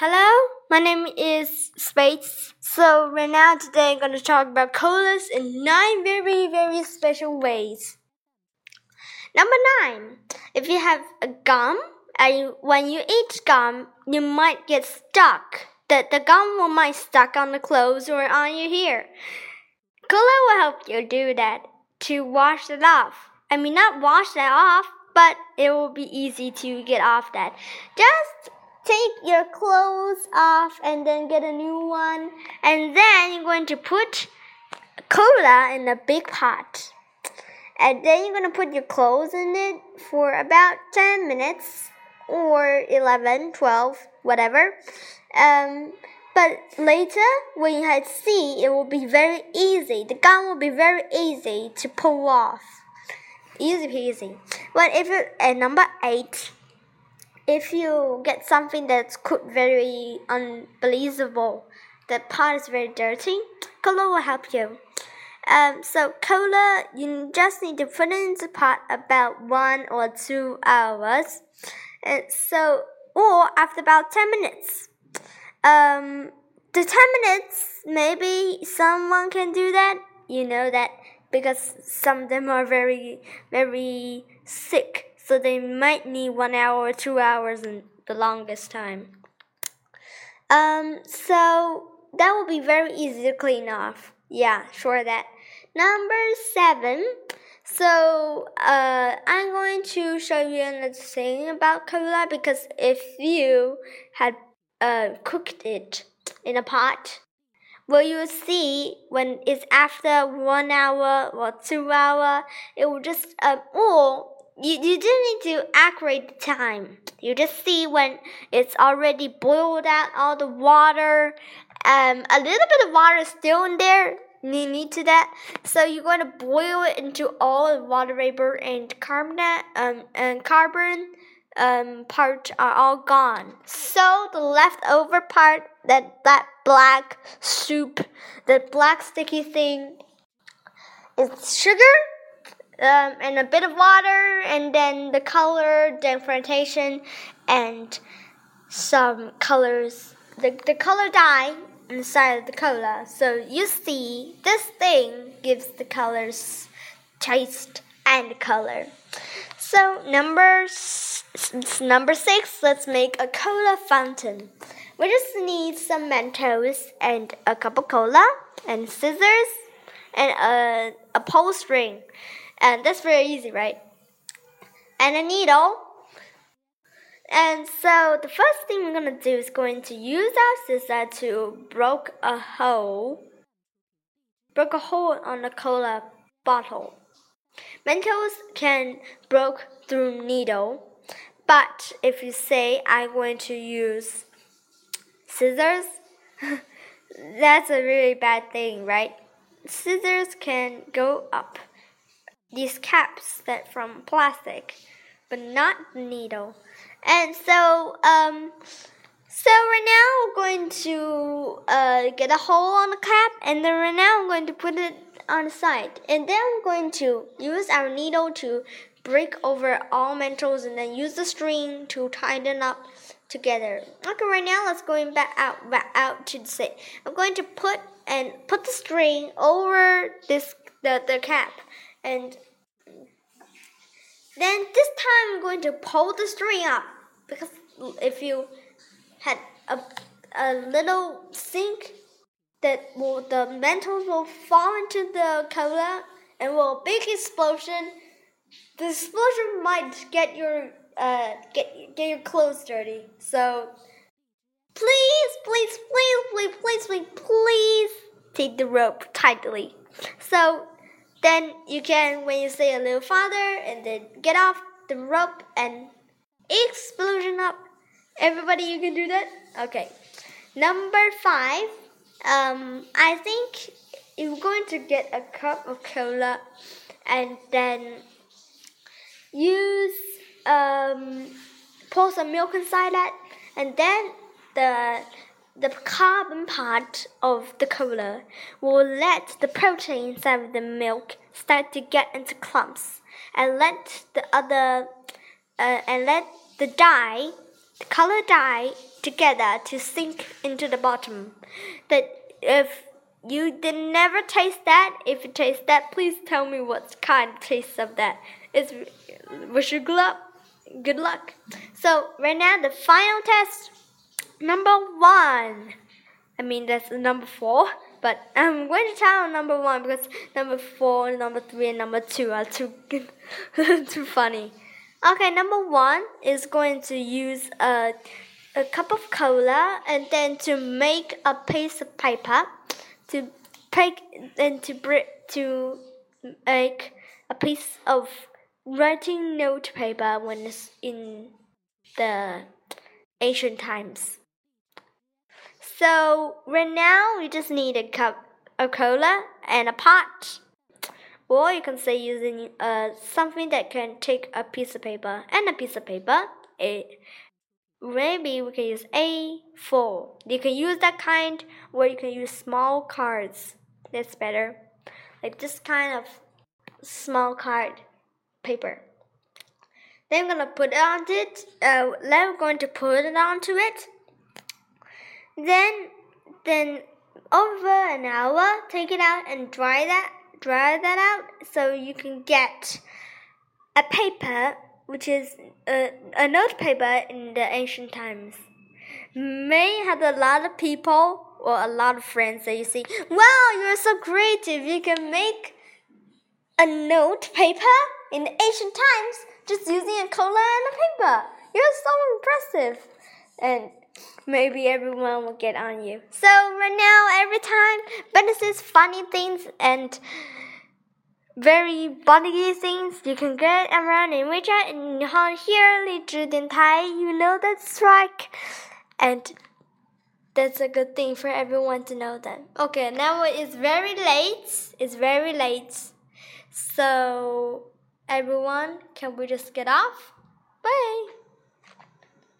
Hello, my name is Space. So right now today I'm gonna talk about colors in nine very very special ways. Number nine, if you have a gum and when you eat gum, you might get stuck. The the gum will might stuck on the clothes or on your hair. Cola will help you do that to wash it off. I mean not wash that off, but it will be easy to get off that. Just take your clothes off and then get a new one. And then you're going to put cola in a big pot. And then you're going to put your clothes in it for about 10 minutes or 11, 12, whatever. Um, but later, when you had see, it will be very easy. The gun will be very easy to pull off. Easy peasy. But if you at number eight, if you get something that's cooked very unbelievable, the pot is very dirty, cola will help you. Um, so cola, you just need to put it in the pot about one or two hours. And so, or after about 10 minutes. Um, the 10 minutes, maybe someone can do that. You know that because some of them are very, very sick so they might need one hour or two hours in the longest time. Um, so that will be very easy to clean off. Yeah, sure that. Number seven. So uh, I'm going to show you another thing about cola because if you had uh, cooked it in a pot, well, you will see when it's after one hour or two hour, it will just uh, or you, you didn't need to accurate the time. You just see when it's already boiled out all the water. Um, a little bit of water is still in there. You need to that. So you're going to boil it into all the water vapor and carbon um, and carbon um, part are all gone. So the leftover part, that that black soup, the black sticky thing, is sugar um, and a bit of water, and then the color, then fermentation, and some cola's, the, the color dye inside of the cola. So you see, this thing gives the colors taste and color. So number number six, let's make a cola fountain. We just need some Mentos and a cup of cola and scissors and a, a pull string. And that's very easy, right? And a needle. And so the first thing we're gonna do is going to use our scissor to broke a hole, broke a hole on the cola bottle. Mentos can broke through needle, but if you say I'm going to use scissors, that's a really bad thing, right? Scissors can go up these caps that from plastic, but not the needle. And so, um, so right now we're going to uh, get a hole on the cap, and then right now I'm going to put it on the side, and then I'm going to use our needle to break over all Mentos, and then use the string to tighten up together. Okay, right now let's going back out back out to the side. I'm going to put and put the string over this the the cap and then this time I'm going to pull the string up because if you had a, a little sink that will the Mentos will fall into the cola and will big explosion. The explosion might get your uh get get your clothes dirty. So please, please, please, please, please, please, please take the rope tightly. So then you can, when you say a little farther, and then get off the rope and explosion up. Everybody, you can do that? Okay. Number five, um, I think you're going to get a cup of cola and then use, um, pour some milk inside that, and then the the carbon part of the cola will let the protein inside of the milk start to get into clumps and let the other uh, and let the dye the color dye together to sink into the bottom. That if you did never taste that, if you taste that, please tell me what kind of taste of that. It's wish you good luck. Good luck. So right now the final test, number one. I mean that's number four, but I'm going to tell number one because number four, number three, and number two are too too funny. Okay, number one is going to use a a cup of cola and then to make a piece of paper to take and to to make a piece of writing note paper when it's in the ancient times. So right now we just need a cup of cola and a pot. Or you can say using uh, something that can take a piece of paper and a piece of paper. A, maybe we can use A4. You can use that kind, or you can use small cards. That's better. Like this kind of small card paper. Then I'm gonna put it onto it. Uh, then we're going to put it onto it. Then, then over an hour, take it out and dry that. Dry that out so you can get a paper, which is a, a note paper in the ancient times. May have a lot of people or a lot of friends that you see. Wow, you're so creative! You can make a note paper in the ancient times just using a cola and a paper. You're so impressive. And maybe everyone will get on you. So right now, every time Ben says funny things and very funny things, you can get around in WeChat and on here, 荔枝电台, you know that's right. And that's a good thing for everyone to know that. Okay, now it's very late. It's very late. So, everyone, can we just get off? Bye.